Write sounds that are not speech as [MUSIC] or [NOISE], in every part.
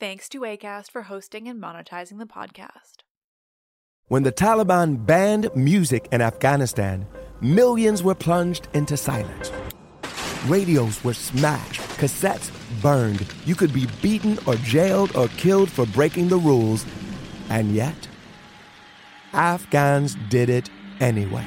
Thanks to ACAST for hosting and monetizing the podcast. When the Taliban banned music in Afghanistan, millions were plunged into silence. Radios were smashed, cassettes burned. You could be beaten or jailed or killed for breaking the rules. And yet, Afghans did it anyway.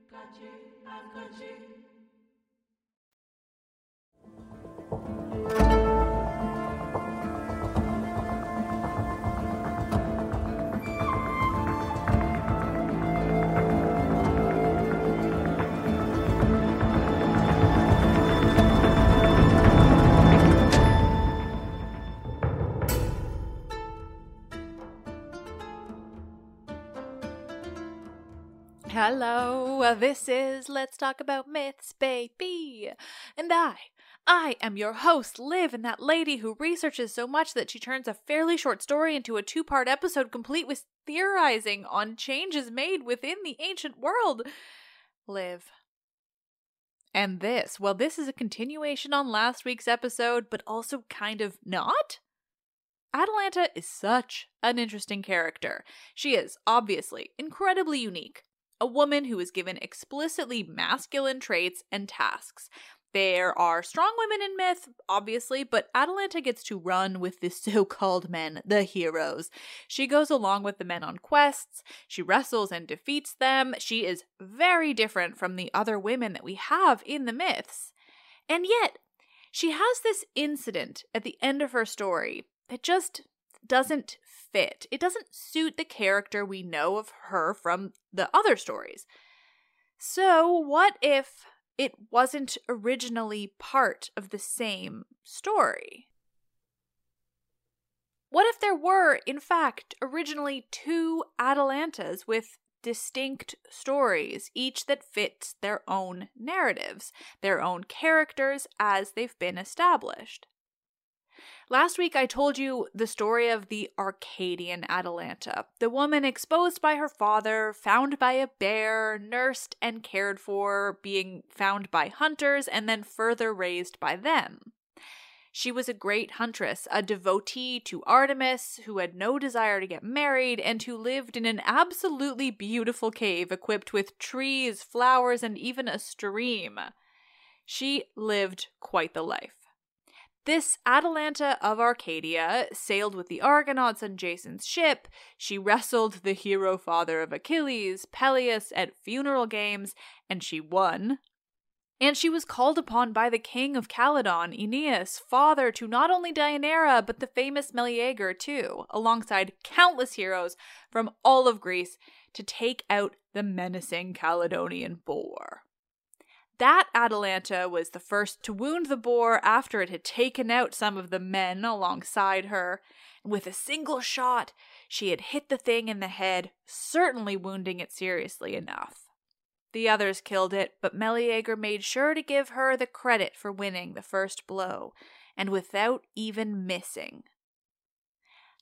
Hello, uh, this is Let's Talk About Myths, baby. And I, I am your host, Liv, and that lady who researches so much that she turns a fairly short story into a two part episode complete with theorizing on changes made within the ancient world. Liv. And this, well, this is a continuation on last week's episode, but also kind of not? Atalanta is such an interesting character. She is, obviously, incredibly unique a woman who is given explicitly masculine traits and tasks. There are strong women in myth, obviously, but Atalanta gets to run with the [LAUGHS] so called men, the heroes. She goes along with the men on quests, she wrestles and defeats them. She is very different from the other women that we have in the myths. And yet, she has this incident at the end of her story that just doesn't fit. It doesn't suit the character we know of her from the other stories. So, what if it wasn't originally part of the same story? What if there were, in fact, originally two Atalantas with distinct stories, each that fits their own narratives, their own characters as they've been established? Last week, I told you the story of the Arcadian Atalanta, the woman exposed by her father, found by a bear, nursed and cared for, being found by hunters, and then further raised by them. She was a great huntress, a devotee to Artemis, who had no desire to get married, and who lived in an absolutely beautiful cave equipped with trees, flowers, and even a stream. She lived quite the life. This Atalanta of Arcadia sailed with the Argonauts on Jason's ship. She wrestled the hero father of Achilles, Peleus, at funeral games, and she won. And she was called upon by the king of Calydon, Oeneus, father to not only Deianira, but the famous Meleager too, alongside countless heroes from all of Greece, to take out the menacing Calydonian boar. That Atalanta was the first to wound the boar after it had taken out some of the men alongside her. With a single shot, she had hit the thing in the head, certainly wounding it seriously enough. The others killed it, but Meleager made sure to give her the credit for winning the first blow, and without even missing.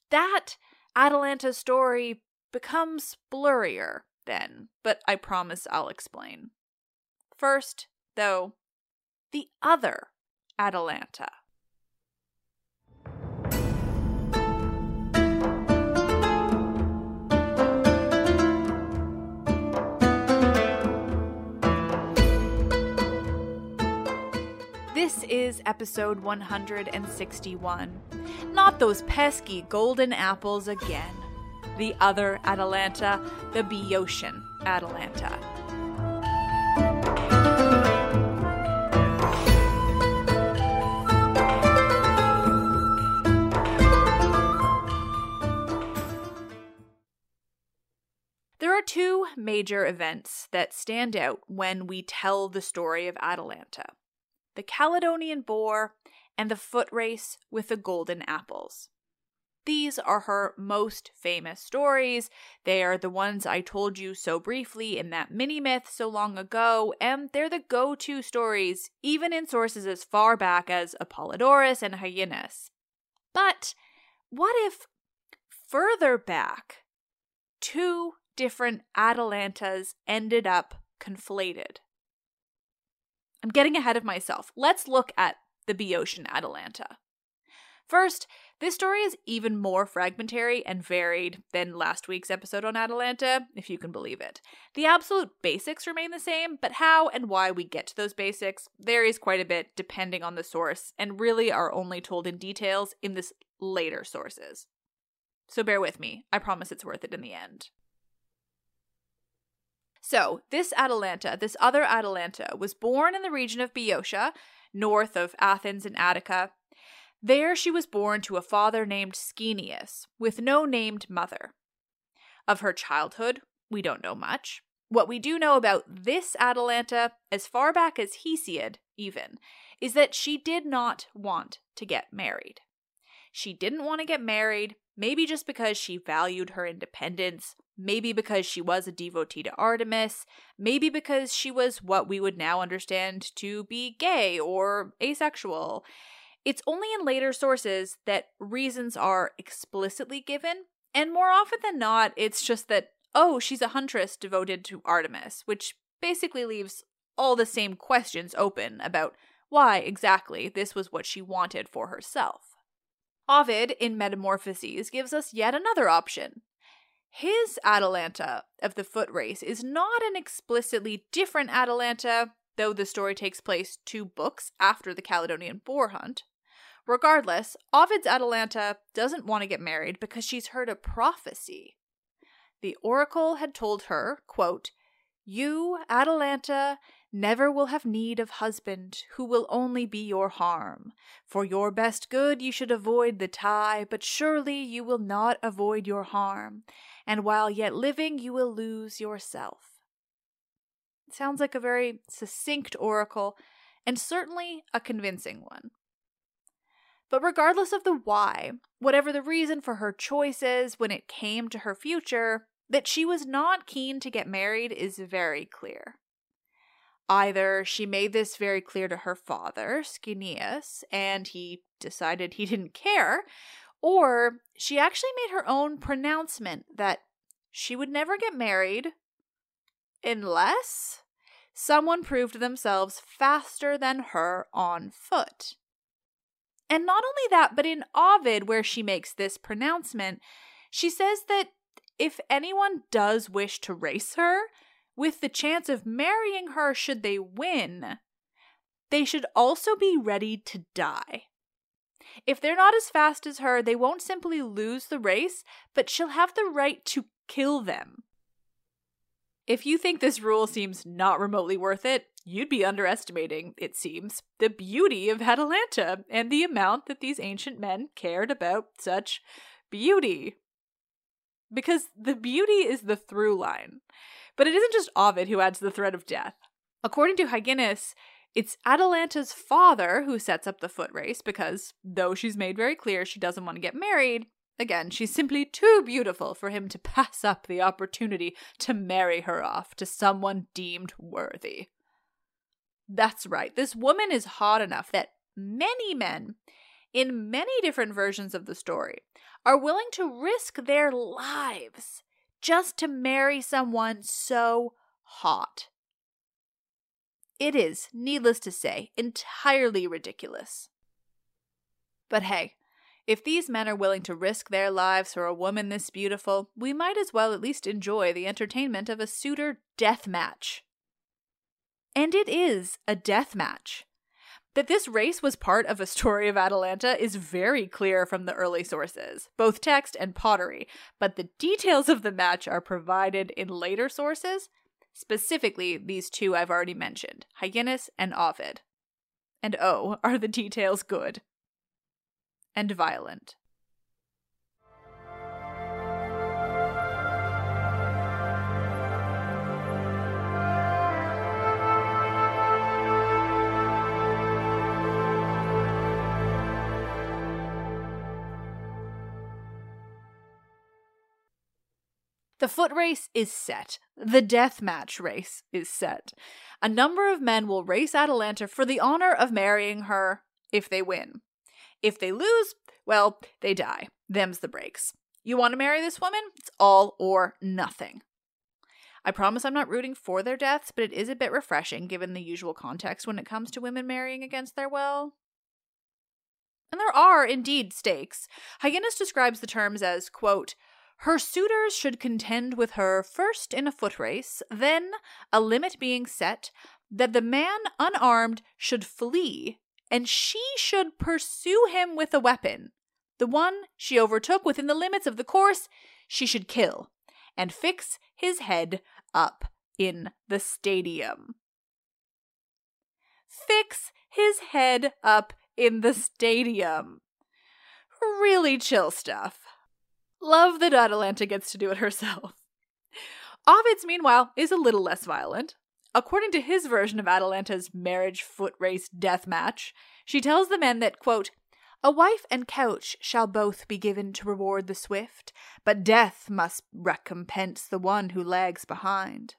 That Atalanta story becomes blurrier then, but I promise I'll explain. First, though, the other Atalanta. This is episode 161. Not those pesky golden apples again. The other Atalanta, the Boeotian Atalanta. Two major events that stand out when we tell the story of Atalanta the Calydonian boar and the foot race with the golden apples. These are her most famous stories. They are the ones I told you so briefly in that mini myth so long ago, and they're the go to stories, even in sources as far back as Apollodorus and Hyginus. But what if further back, two different Atalantas ended up conflated? I'm getting ahead of myself. Let's look at the Boeotian Atalanta. First, this story is even more fragmentary and varied than last week's episode on Atalanta, if you can believe it. The absolute basics remain the same, but how and why we get to those basics varies quite a bit depending on the source, and really are only told in details in this later sources. So bear with me, I promise it's worth it in the end. So, this Atalanta, this other Atalanta, was born in the region of Boeotia, north of Athens and Attica. There she was born to a father named Schoeneus, with no named mother. Of her childhood, we don't know much. What we do know about this Atalanta, as far back as Hesiod, even, is that she did not want to get married. She didn't want to get married, maybe just because she valued her independence, maybe because she was a devotee to Artemis, maybe because she was what we would now understand to be gay or asexual. It's only in later sources that reasons are explicitly given, and more often than not, it's just that, oh, she's a huntress devoted to Artemis, which basically leaves all the same questions open about why exactly this was what she wanted for herself. Ovid in Metamorphoses gives us yet another option. His Atalanta of the foot race is not an explicitly different Atalanta, though the story takes place two books after the Calydonian boar hunt. Regardless, Ovid's Atalanta doesn't want to get married because she's heard a prophecy. The oracle had told her, quote, You, Atalanta, never will have need of husband who will only be your harm. For your best good you should avoid the tie, but surely you will not avoid your harm, and while yet living you will lose yourself. It sounds like a very succinct oracle, and certainly a convincing one. But regardless of the why, whatever the reason for her choices when it came to her future, that she was not keen to get married is very clear. Either she made this very clear to her father, Schoeneus, and he decided he [LAUGHS] didn't care, or she actually made her own pronouncement that she would never get married unless someone proved themselves faster than her on foot. And not only that, but in Ovid, where she makes this pronouncement, she says that if anyone does wish to race her, with the chance of marrying her should they win, they should also be ready to die. If they're not as fast as her, they won't simply lose the race, but she'll have the right to kill them. If you think this rule seems not remotely worth it, you'd be underestimating, it seems, the beauty of Atalanta and the amount that these ancient men cared about such beauty. Because the beauty is the through line. But it isn't just Ovid who adds the threat of death. According to Hyginus, it's Atalanta's father who sets up the foot race because, though she's made very clear she doesn't want to get married, again, she's simply too beautiful for him to [LAUGHS] pass up the opportunity to marry her off to someone deemed worthy. That's right, this woman is hot enough that many men, in many different versions of the story, are willing to risk their lives just to marry someone so hot. It is, needless to say, entirely ridiculous. But hey, if these men are willing to risk their lives for a woman this beautiful, we might as well at least enjoy the entertainment of a suitor death match. And it is a death match. That this race was part of a story of Atalanta is very clear from the early sources, both text and pottery, but the details of the match are provided in later sources, specifically these two I've already mentioned, Hyginus and Ovid. And oh, are the details good and violent. The foot race is set. The death match race is set. A number of men will race Atalanta for the honor of marrying her if they win. If they lose, well, they die. Them's the breaks. You want to marry this woman? It's all or nothing. I promise I'm not rooting for their deaths, but it is a bit refreshing given the usual context when it comes to women marrying against their will. And there are indeed stakes. Hyginus describes the terms as, quote, her suitors should contend with her first in a foot race, then, a limit being set, that the man unarmed should flee, and she should pursue him with a weapon. The one she overtook within the limits of the course she should kill, and fix his head up in the stadium. Fix his head up in the stadium. Really chill stuff. Love that Atalanta gets to do it herself. Ovid's, meanwhile, is a little less violent. According to his version of Atalanta's marriage foot race death match, she tells the men that, quote, a wife and couch shall both be given to reward the swift, but death must recompense the one who lags behind.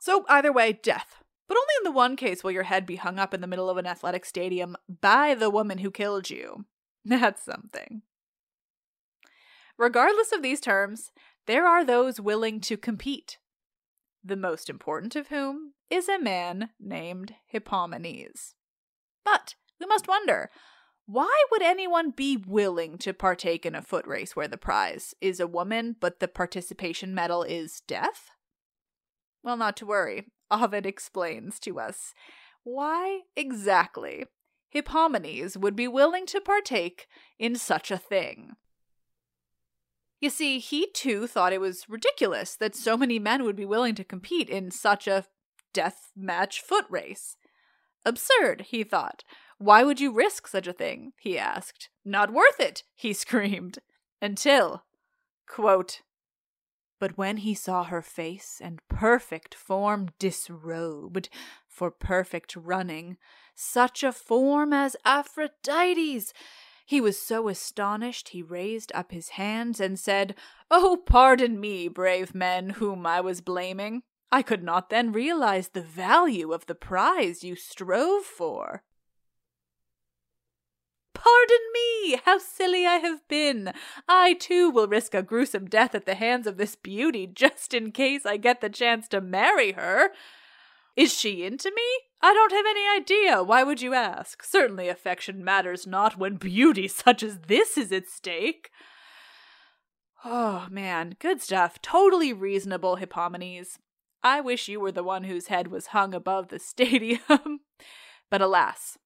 So, either way, death. But only in the one case will your head be hung up in the middle of an athletic stadium by the woman who killed you. [LAUGHS] That's something. Regardless of these terms, there are those willing to compete. The most important of whom is a man named Hippomenes. But we must wonder why would anyone be willing to partake in a foot race where the prize is a woman, but the participation medal is death? Well, not to worry. Ovid explains to us why exactly Hippomenes would be willing to partake in such a thing. You see, he too thought it was ridiculous that so many men would be willing to compete in such a death match foot race. Absurd, he thought. Why would you risk such a thing? he asked. Not worth it, he [LAUGHS] screamed. Until, quote, But when he saw her face and perfect form disrobed for perfect running, such a form as Aphrodite's, he was so astonished he raised up his hands and said, Oh, pardon me, brave men, whom I was blaming. I could not then realize the value of the prize you strove for. Pardon me! How silly I have been! I too will risk a gruesome death at the hands of this beauty just in case I get the chance to marry her. Is she into me? I don't have any idea. Why would you ask? Certainly affection matters not when beauty such as this is at stake. Oh man, good stuff. Totally reasonable, Hippomenes. I wish you were the one whose head was hung above the stadium. [LAUGHS] but alas,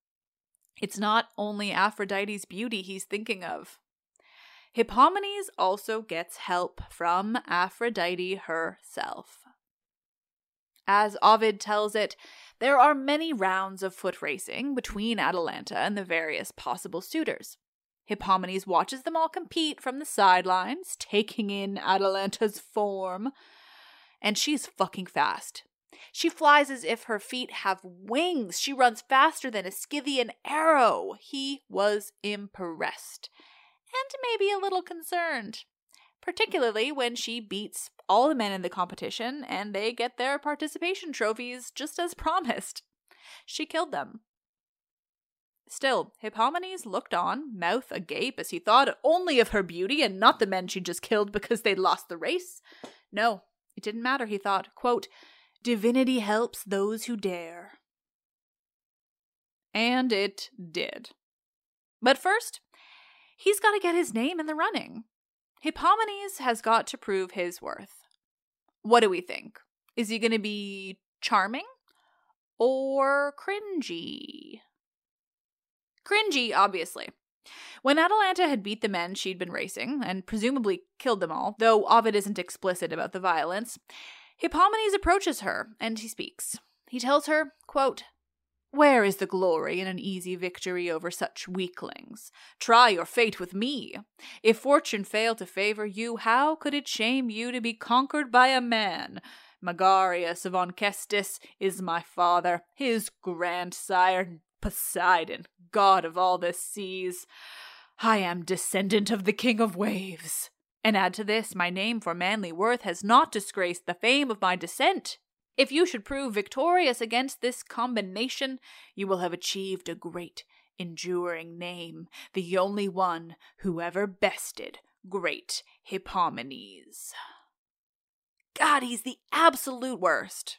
it's not only Aphrodite's beauty he's thinking of. Hippomenes also gets help from Aphrodite herself. As Ovid tells it, there are many rounds of foot racing between Atalanta and the various possible suitors. Hippomenes watches them all compete from the sidelines, taking in Atalanta's form. And she's fucking fast. She flies as if her feet have wings. She runs faster than a Scythian arrow. He was impressed and maybe a little concerned, particularly when she beats all the men in the competition and they get their participation trophies just as [LAUGHS] promised. She killed them. Still, Hippomenes looked on, mouth agape, as he thought only of her beauty and not the men she just killed because they'd lost the race. No, it didn't matter, he thought. Quote, Divinity helps those who dare. And it did. But first, he's got to get his name in the running. Hippomenes has got to prove his worth. What do we think? Is he going to be charming or cringy? Cringy, obviously. When Atalanta had beat the men she'd been racing, and presumably killed them all, though Ovid isn't explicit about the violence, Hippomenes approaches her, and he speaks. He tells her, quote, Where is the glory in an easy victory over such weaklings? Try your fate with me. If fortune fail to favor you, how could it shame you to be conquered by a man? Megareus of Onchestus is my father, his grandsire, Poseidon, god of all the seas. I am descendant of the king of waves. And add to this, my name for manly worth has not disgraced the fame of my descent. If you should prove victorious against this combination, you will have achieved a great, enduring name, the only one who ever bested great Hippomenes. God, he's the absolute worst.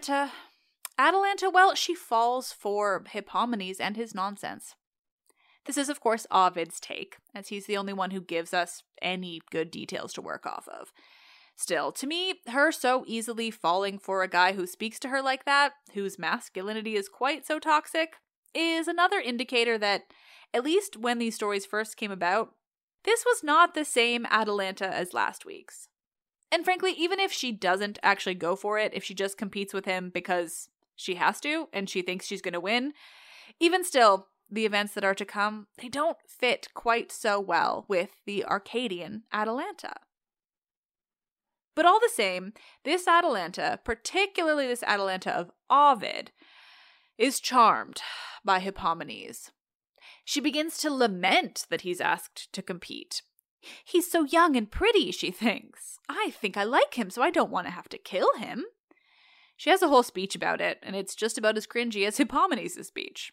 Atalanta. Atalanta, well, she falls for Hippomenes and his nonsense. This is, of course, Ovid's take, as he's the only one who gives us any good details to work off of. Still, to me, her so easily falling for a guy who speaks to her like that, whose masculinity is quite so toxic, is another indicator that, at least when these stories first came about, this was not the same Atalanta as last week's. And frankly, even if she doesn't actually go for it, if she just competes with him because she has to and she thinks she's going to win, even still, the events that are to come, they don't fit quite so well with the Arcadian Atalanta. But all the same, this Atalanta, particularly this Atalanta of Ovid, is charmed by Hippomenes. She begins to lament that he's asked to compete. He's so young and pretty, she thinks. I think I like him, so I don't want to have to kill him. She has a whole speech about it, and it's just about as cringy as [LAUGHS] Hippomenes' speech.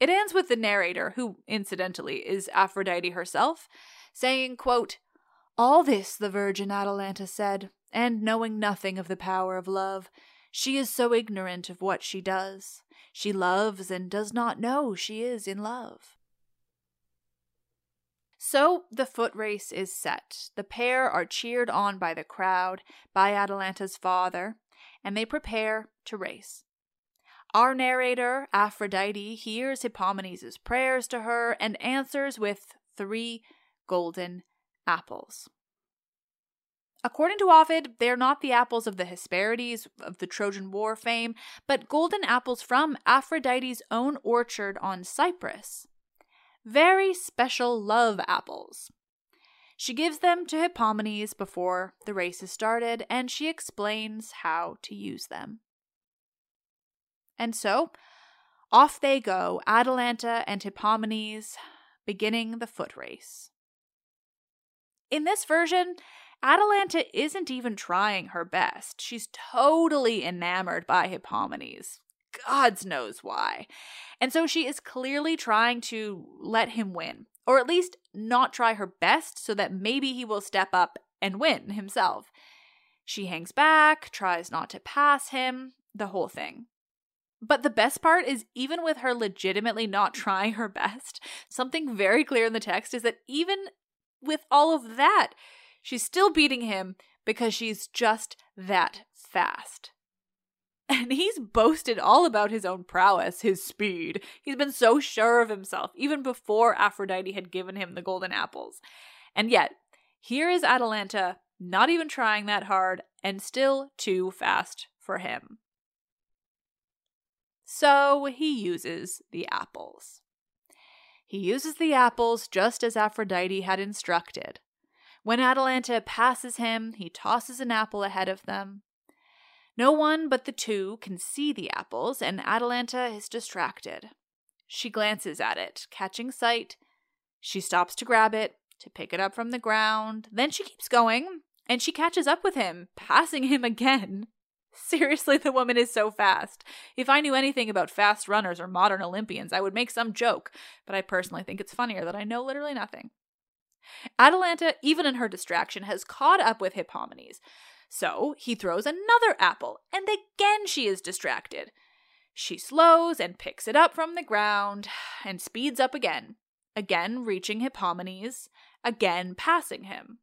It ends with the narrator, who, incidentally, is Aphrodite herself, saying, quote, All this the Virgin Atalanta said, and knowing nothing of the power of love, she is so ignorant of what she does. She loves and does not know she is in love. So the foot race is set. The pair are cheered on by the crowd, by Atalanta's father, and they prepare to race. Our narrator, Aphrodite, hears Hippomenes' prayers to her and answers with three golden apples. According to Ovid, they are not the apples of the Hesperides of the Trojan War fame, but golden apples from Aphrodite's own orchard on Cyprus very special love apples. She gives them to Hippomenes before the race is started, and she explains how to use them. And so, off they go, Atalanta and Hippomenes, beginning the foot race. In this version, Atalanta isn't even trying her best. She's totally enamored by Hippomenes. God's knows why. And so she is clearly trying to let him win, or at least not try her best so that maybe he will step up and win himself. She hangs back, tries not to pass him, the whole thing. But the best part is, even with her legitimately not [LAUGHS] trying her best, something very clear in the text is that even with all of that, she's still beating him because she's just that fast. [LAUGHS] And he's boasted all about his own prowess, his speed. He's been so sure of himself, even before Aphrodite had given him the golden apples. And yet, here is Atalanta, not even trying that hard, and still too fast for him. So he uses the apples. He uses the apples just as Aphrodite had instructed. When Atalanta passes him, he tosses an apple ahead of them. No one but the two can see the apples, and Atalanta is distracted. She glances at it, catching sight. She stops to grab it, to pick it up from the ground. Then she keeps going, and she catches up with him, passing him again. [LAUGHS] Seriously, the woman is so fast. If I knew anything about fast runners or modern Olympians, I would make some joke, but I personally think it's funnier that I know literally nothing. Atalanta, even in her distraction, has caught up with Hippomenes. So he throws another apple, and again she is distracted. She slows and picks it up from the ground and speeds up again, again reaching Hippomenes, again passing him.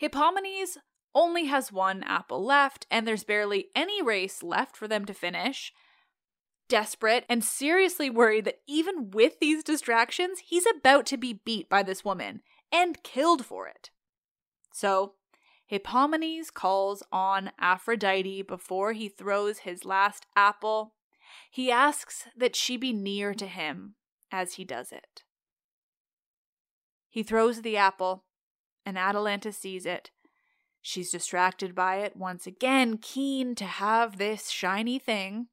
Hippomenes only has one apple left, and there's barely any race left for them to finish. Desperate and seriously worried that even with these distractions, he's about to be beat by this woman and killed for it. So, Hippomenes calls on Aphrodite before he throws his last apple. He asks that she be near to him as he does it. He throws the apple, and Atalanta sees it She's distracted by it, once again, keen to have this shiny thing.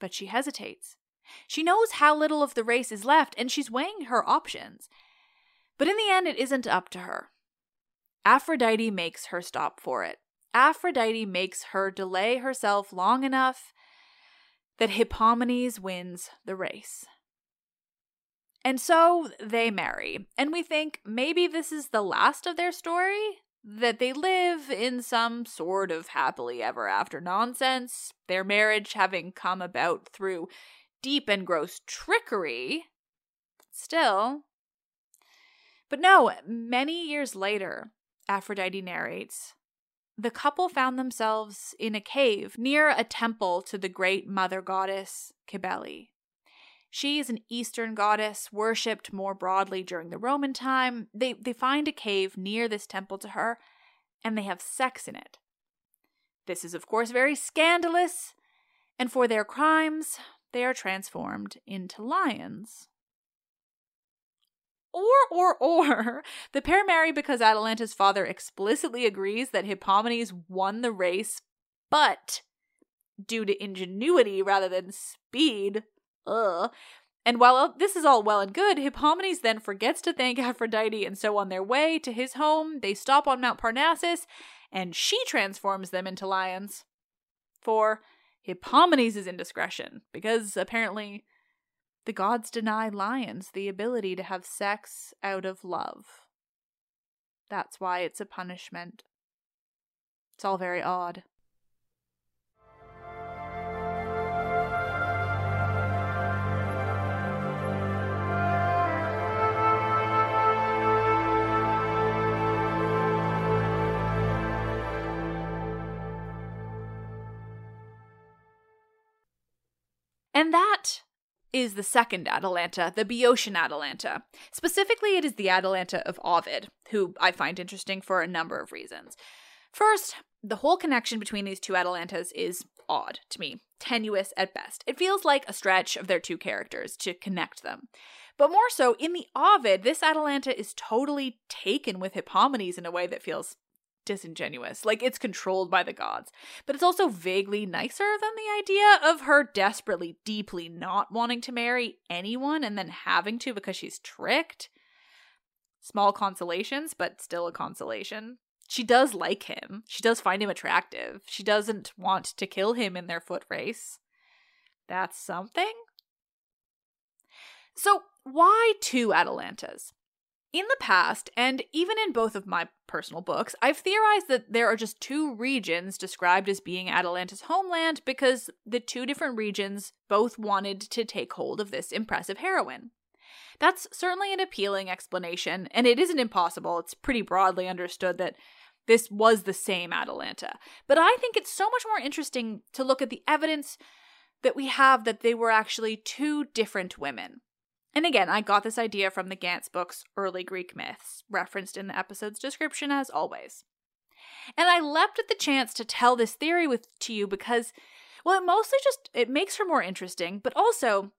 But she hesitates. She knows how little of the race is left, and she's weighing her options. But in the end, it isn't up to her. Aphrodite makes her stop for it. Aphrodite makes her delay herself long enough that Hippomenes wins the race. And so they marry, and we think maybe this is the last of their story, that they live in some sort of happily ever after nonsense, their marriage having come about through deep and gross trickery. Still. But no, many years later, Aphrodite narrates, the couple found themselves in a cave near a temple to the great mother goddess Cybele. She is an Eastern goddess worshipped more broadly during the Roman time. They, they find a cave near this temple to her, and they have sex in it. This is, of course, very scandalous, and for their crimes, they are transformed into lions. Or, or, or, [LAUGHS] the pair marry because Atalanta's father explicitly agrees that Hippomenes won the race, but due to ingenuity rather than speed, Ugh. And while this is all well and good, Hippomenes then forgets to thank [LAUGHS] Aphrodite, and so on their way to his home, they stop on Mount Parnassus, and she transforms them into lions. For Hippomenes' indiscretion, because apparently the gods deny lions the ability to have sex out of love. That's why it's a punishment. It's all very odd. And that is the second Atalanta, the Boeotian Atalanta. Specifically, it is the Atalanta of Ovid, who I find interesting for a number of reasons. First, the whole connection between these two Atalantas is odd to me, tenuous at best. It feels like a stretch of their two characters to connect them. But more so, in the Ovid, this Atalanta is totally taken with Hippomenes in a way that feels disingenuous. Like it's controlled by the gods. But it's also vaguely nicer than the idea of her desperately, deeply not wanting to marry anyone and then having to because she's tricked. Small consolations, but still a consolation. She does like him. She does find him attractive. She doesn't want to kill him in their foot race. That's something. So, why two Atalantas? In the past, and even in both of my personal books, I've theorized that there are just two regions described as being Atalanta's homeland because the two different regions both wanted to take hold of this impressive heroine. That's certainly an appealing explanation, and it isn't impossible. It's pretty broadly understood that this was the same Atalanta. But I think it's so much more interesting to look at the evidence that we have that they were actually two different women. And again, I got this idea from the Gantz book's Early Greek Myths, referenced in the episode's description as always. And I leapt at the chance to tell this theory with to you because well, it mostly just it makes her more interesting, but also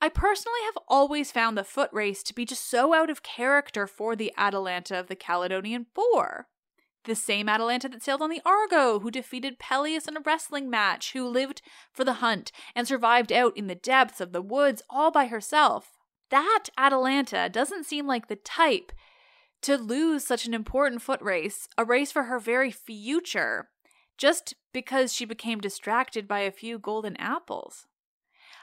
I personally have always found the foot race to be just so out of character for the Atalanta of the Calydonian Boar. The same Atalanta that sailed on the Argo, who defeated Peleus in a wrestling match, who lived for the hunt and survived out in the depths of the woods all by herself. That Atalanta doesn't seem like the type to lose such an important foot race, a race for her very future, just because she became distracted by a few golden apples.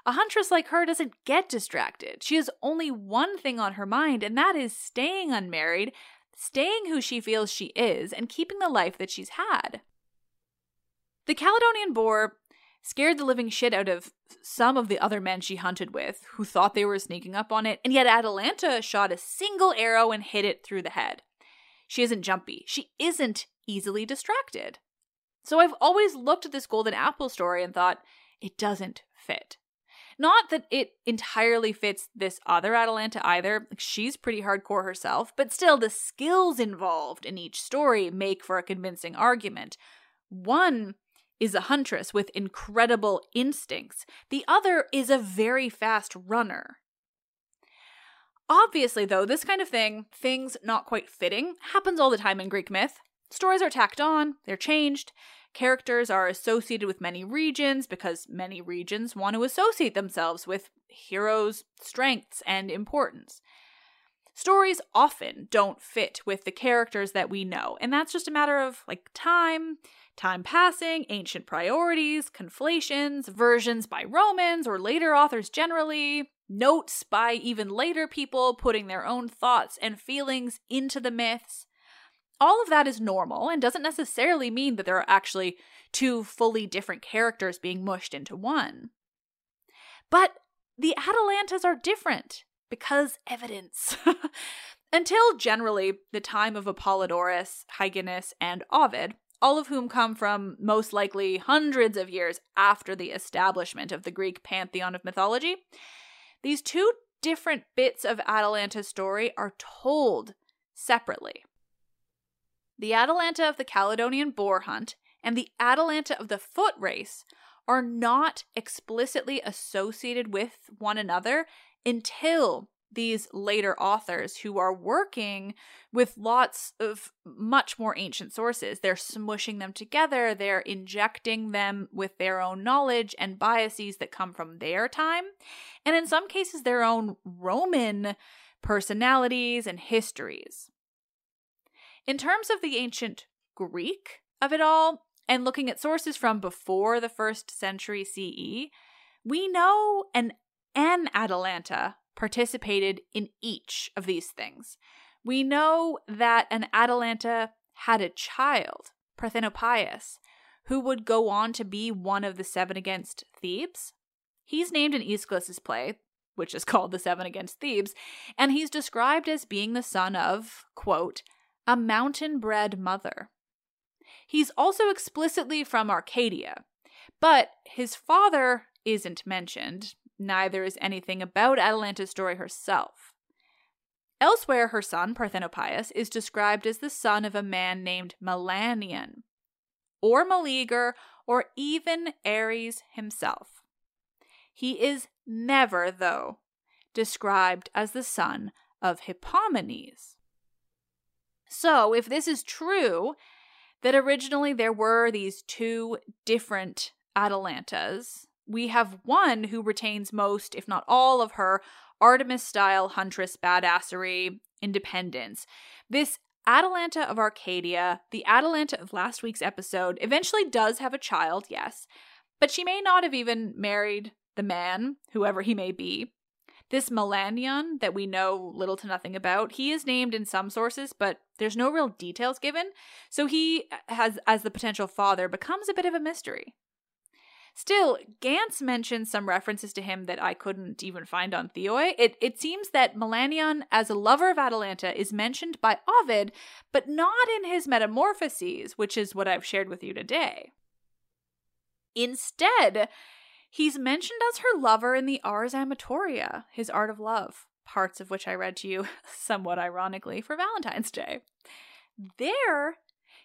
A huntress like her doesn't get distracted. She has only one thing on her mind, and that is staying unmarried, staying who she feels she is, and keeping the life that she's had. The Calydonian boar scared the living shit out of some of the other men she hunted with, who thought they were sneaking up on it, and yet Atalanta shot a single arrow and hit it through the head. She isn't jumpy. She isn't easily distracted. So I've always looked at this golden apple story and thought, it doesn't fit. Not that it entirely fits this other Atalanta either. She's pretty hardcore herself, but still, the skills involved in each story make for a convincing argument. One is a huntress with incredible instincts, the other is a very fast runner. Obviously, though, this kind of thing, things not quite fitting, happens all the time in Greek myth. Stories are tacked on, they're changed. Characters are associated with many regions because many regions want to associate themselves with heroes' strengths and importance. Stories often don't fit with the characters that we know, and that's just a matter of like time, time passing, ancient priorities, conflations, versions by Romans or later authors generally, notes by even later people putting their own thoughts and feelings into the myths. All of that is normal and doesn't necessarily mean that there are actually two fully different characters being mushed into one. But the Atalantas are different because evidence. [LAUGHS] Until generally the time of Apollodorus, Hyginus, and Ovid, all of whom come from most likely hundreds of years after the establishment of the Greek pantheon of mythology. These two different bits of Atalanta's story are told separately. The Atalanta of the Calydonian boar hunt and the Atalanta of the foot race are not explicitly associated with one another until these later authors who are working with lots of much more ancient sources. They're smushing them together, they're injecting them with their own knowledge and biases that come from their time, and in some cases, their own Roman personalities and histories. In terms of the ancient Greek of it all, and looking at sources from before the first century CE, we know an an Atalanta participated in each of these things. We know that an Atalanta had a child, Parthenopaeus, who would go on to be one of the seven against Thebes. He's named in Aeschylus's play, which is [LAUGHS] called The Seven Against Thebes, and he's described as being the son of, quote, a mountain bred mother. He's also explicitly from Arcadia, but his father isn't mentioned, Neither is anything about Atalanta's story herself. Elsewhere, her son, Parthenopaeus, is described as the son of a man named Melanion, or Meleager, or even Ares himself. He is never, though, described as the son of Hippomenes. So, if this is true, that originally there were these two different Atalantas, we have one who retains most, if not all, of her Artemis style huntress badassery independence. This Atalanta of Arcadia, the Atalanta of last week's episode, eventually does have a child, yes, but she may not have even married the man, whoever he may be. This Melanion that we know little to nothing about, he is named in some sources, but there's no real details given. So he has as the potential father becomes a bit of a mystery. Still, Gantz mentions some references to him that I couldn't even find on Theoi. It, it seems that Melanion, as a lover of Atalanta, is mentioned by Ovid, but not in his Metamorphoses, which is what I've shared with you today. Instead, he's mentioned as her lover in the Ars Amatoria, his art of love, parts of which I read to you [LAUGHS] somewhat ironically for Valentine's Day. There,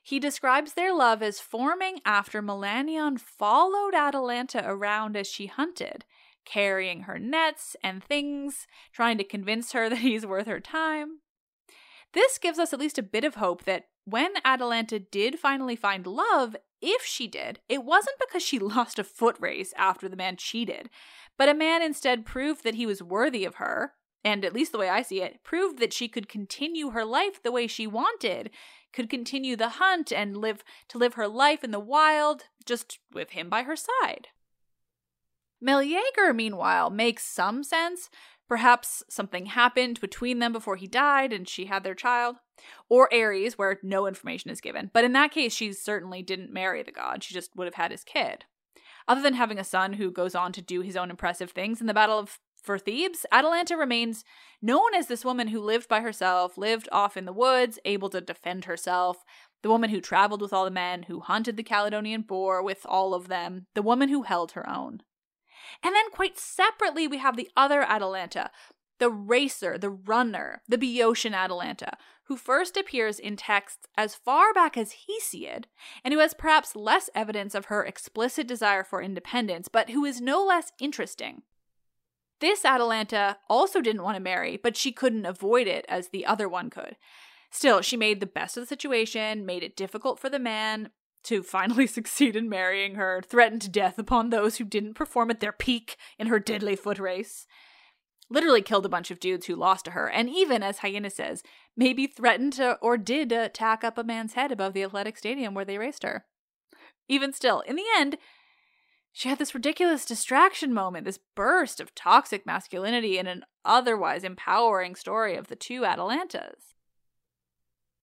he describes their love as forming after Melanion followed Atalanta around as she hunted, carrying her nets and things, trying to convince her [LAUGHS] that he's worth her time. This gives us at least a bit of hope that when Atalanta did finally find love, if she did, it wasn't because she [LAUGHS] lost a foot race after the man cheated, but a man instead proved that he was worthy of her, and at least the way I see it, proved that she could continue her life the way she wanted, could continue the hunt and live to live her life in the wild, just with him by her side. Meleager, meanwhile, makes some sense. Perhaps something happened between them before he died and she had their child. Or Ares, where no information is given. But in that case, she certainly didn't marry the god, she just would have had his kid. Other than having a son who goes on to do his own impressive things in the Battle of for Thebes, Atalanta remains known as this woman who lived by herself, lived off in the woods, able to defend herself, the woman who traveled with all the men, who hunted the Calydonian boar with all of them, the woman who held her own. And then, quite separately, we have the other Atalanta, the racer, the runner, the Boeotian Atalanta, who first appears in texts as far back as Hesiod, and who has perhaps less evidence of her explicit desire for independence, but who is no less interesting. This Atalanta also didn't want to marry, but she couldn't avoid it as the other one could. Still, she made the best of the situation, made it difficult for the man to [LAUGHS] finally succeed in marrying her, threatened death upon those who didn't perform at their peak in her deadly foot race. Literally killed a bunch of dudes who lost to her, and even, as Hyena says, maybe threatened to or did uh, tack up a man's head above the athletic stadium where they raced her. Even still, in the end, she had this ridiculous distraction moment, this burst of toxic masculinity in an otherwise empowering story of the two Atalantas.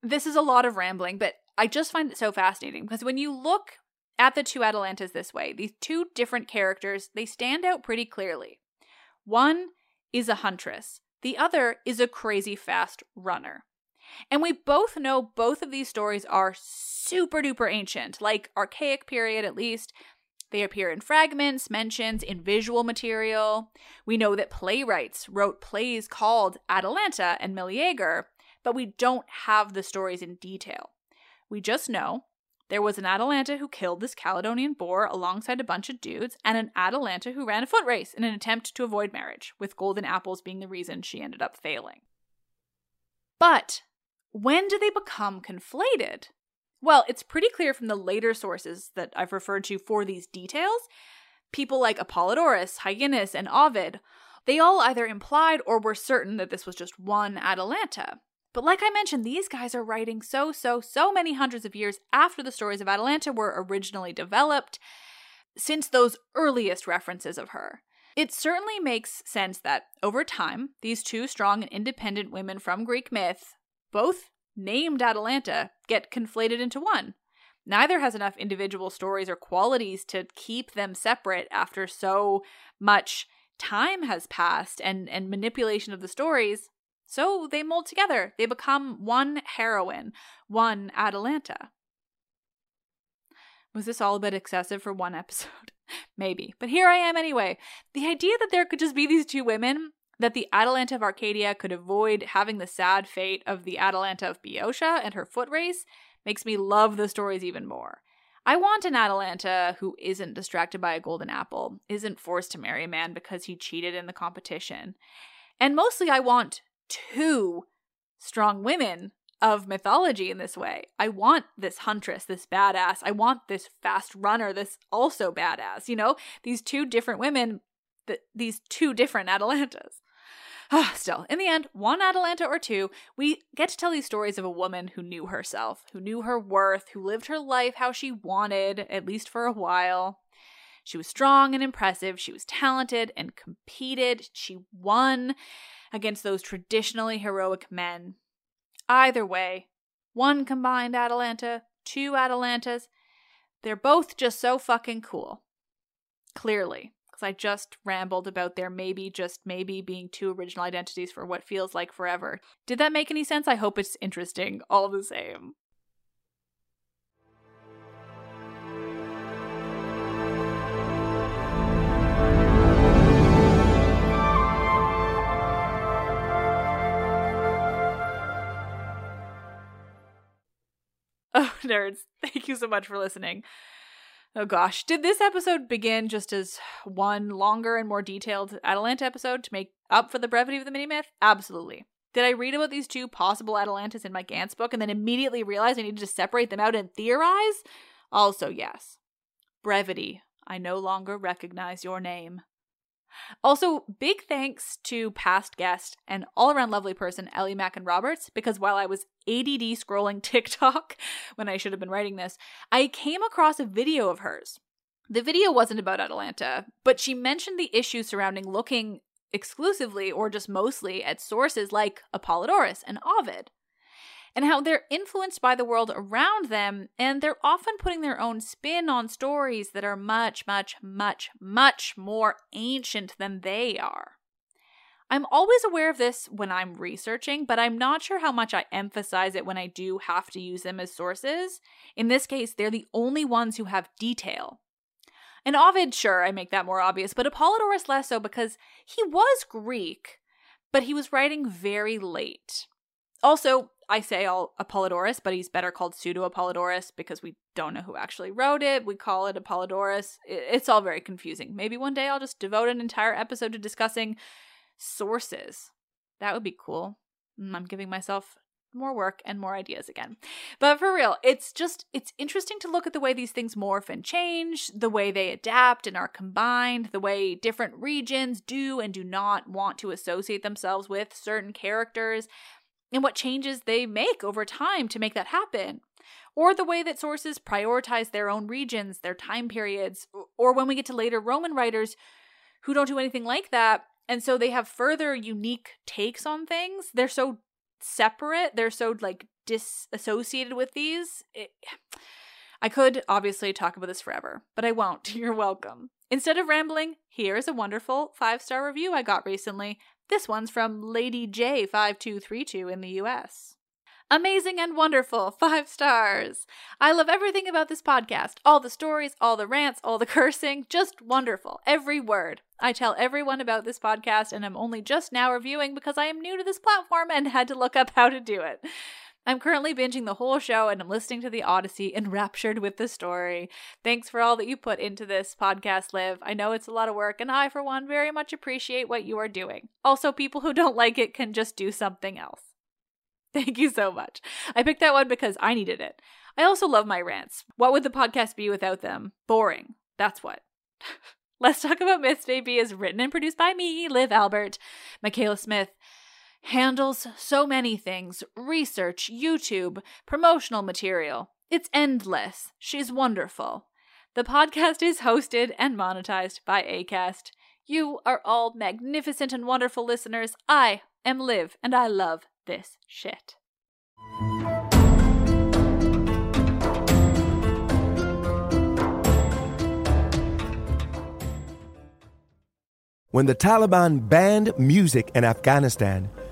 This is a lot of rambling, but I just find it so fascinating because when you look at the two Atalantas this way, these two different characters, they stand out pretty clearly. One is a huntress, the other is a crazy fast runner. And we both know both of these stories are super duper ancient, like archaic period at least, they appear in fragments, mentions, in visual material. We know that playwrights wrote plays called Atalanta and Meleager, but we don't have the stories in detail. We just know there was an Atalanta who killed this Calydonian boar alongside a bunch of dudes, and an Atalanta who ran a foot race in an attempt to avoid marriage, with golden apples being the reason she ended up failing. But when do they become conflated? Well, it's pretty clear from the later sources that I've referred to for these details. People like Apollodorus, Hyginus, and Ovid, they all either implied or were certain that this was just one Atalanta. But like I mentioned, these guys are writing so, so, so many hundreds of years after the stories of Atalanta were originally developed, since those earliest references of her. It certainly makes sense that, over time, these two strong and independent women from Greek myth, both named Atalanta get conflated into one. Neither has enough individual stories or qualities to keep them separate after so much time has passed and, and manipulation of the stories. So they mold together. They become one heroine, one Atalanta. Was this all a bit excessive for one episode? [LAUGHS] Maybe. But here I am anyway. The idea that there could just be these two women that the Atalanta of Arcadia could avoid having the sad fate of the Atalanta of Boeotia and her foot race makes me love the stories even more. I want an Atalanta who isn't distracted by a golden apple, isn't forced to marry a man because he cheated in the competition. And mostly, I want two strong women of mythology in this way. I want this huntress, this badass. I want this fast runner, this also badass. You know, these two different women, th- these two different Atalantas. [SIGHS] Still, in the end, one Atalanta or two, we get to tell these stories of a woman who knew herself, who knew her worth, who lived her life how she wanted, at least for a while. She was strong and impressive. She was talented and competed. She won against those traditionally heroic men. Either way, one combined Atalanta, two Atalantas, they're both just so fucking cool. Clearly because I just rambled about there maybe, just maybe being two original identities for what feels like forever. Did that make any sense? I hope it's interesting all the same. Oh, [LAUGHS] nerds, thank you so much for listening. Oh gosh, did this episode begin just as one longer and more detailed Atalanta episode to make up for the brevity of the mini myth? Absolutely. Did I read about these two possible Atalantas in my Gantz book and then immediately realize I needed to separate them out and theorize? Also, yes. Brevity. I no longer recognize your name. Also, big thanks to past guest and all around lovely person Ellie Mackin Roberts, because while I was ADD scrolling [LAUGHS] TikTok when I should have been writing this, I came across a video of hers. The video wasn't about Atalanta, but she mentioned the issue surrounding looking exclusively or just mostly at sources like Apollodorus and Ovid and how they're influenced by the world around them, and they're often putting their own spin on stories that are much, much, much, much more ancient than they are. I'm always aware of this when I'm researching, but I'm not sure how much I emphasize it when I do have to use them as sources. In this case, they're the only ones who have detail. And Ovid, sure, I make that more obvious, but Apollodorus less so because he was Greek, but he was writing very late. Also, I say all Apollodorus, but he's better called Pseudo Apollodorus because we don't know who actually wrote it. We call it Apollodorus. It's all very confusing. Maybe one day I'll just devote an entire episode to discussing sources. That would be cool. Mm, I'm giving myself more work and more ideas again. But for real, it's just it's interesting to look at the way these things morph and change, the way they adapt and are combined, the way different regions do and do not want to associate themselves with certain characters, and what changes they make over time to make that happen. Or the way that sources prioritize their own regions, their time periods, or when we get to later Roman writers who don't do anything like that. And so they have further unique takes on things. They're so separate, they're so like disassociated with these. It, I could obviously talk about this forever, but I won't. [LAUGHS] You're welcome. Instead of rambling, here is a wonderful five star review I got recently this one's from Lady J5232 in the US. Amazing and wonderful, [LAUGHS] five stars. I love everything about this podcast. All the stories, all the rants, all the [LAUGHS] cursing, just wonderful. Every word. I tell everyone about this podcast and I'm only just now reviewing because I am new to this platform and had to look up how to do it. I'm currently binging the whole show and I'm listening to the Odyssey enraptured with the story. Thanks for all that you put into this podcast, Liv. I know it's a lot of work, and I, for one, very much appreciate what you are doing. Also, people who don't like it can just do something else. [LAUGHS] Thank you so much. I picked that one because I needed it. I also love my rants. What would the podcast be without them? Boring. That's what. [LAUGHS] Let's Talk About Myths Baby is written and produced by me, Liv Albert, Michaela Smith, handles so many things research, YouTube, promotional material. It's endless. She's wonderful. The podcast is hosted and monetized by ACAST. You are all magnificent and wonderful listeners. I am Liv, and I love this shit. When the Taliban banned music in Afghanistan,